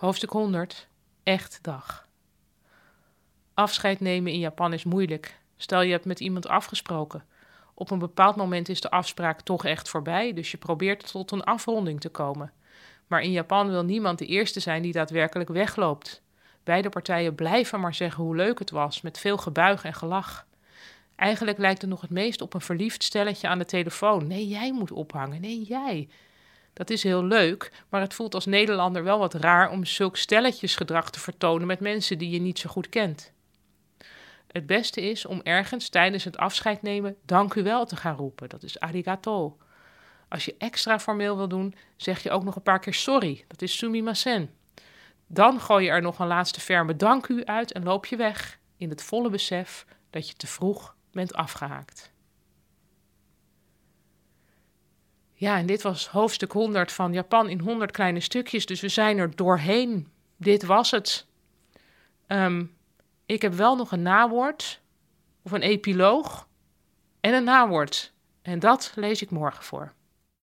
Hoofdstuk 100. Echt dag. Afscheid nemen in Japan is moeilijk. Stel je hebt met iemand afgesproken. Op een bepaald moment is de afspraak toch echt voorbij, dus je probeert tot een afronding te komen. Maar in Japan wil niemand de eerste zijn die daadwerkelijk wegloopt. Beide partijen blijven maar zeggen hoe leuk het was, met veel gebuig en gelach. Eigenlijk lijkt het nog het meest op een verliefd stelletje aan de telefoon. Nee, jij moet ophangen. Nee, jij. Dat is heel leuk, maar het voelt als Nederlander wel wat raar om zulk stelletjesgedrag te vertonen met mensen die je niet zo goed kent. Het beste is om ergens tijdens het afscheid nemen dank u wel te gaan roepen. Dat is arigato. Als je extra formeel wil doen, zeg je ook nog een paar keer sorry. Dat is sumimasen. Dan gooi je er nog een laatste ferme dank u uit en loop je weg in het volle besef dat je te vroeg bent afgehaakt. Ja, en dit was hoofdstuk 100 van Japan in 100 kleine stukjes, dus we zijn er doorheen. Dit was het. Ehm, ik heb wel nog een nawoord, of een epiloog, en een nawoord. En dat lees ik morgen voor.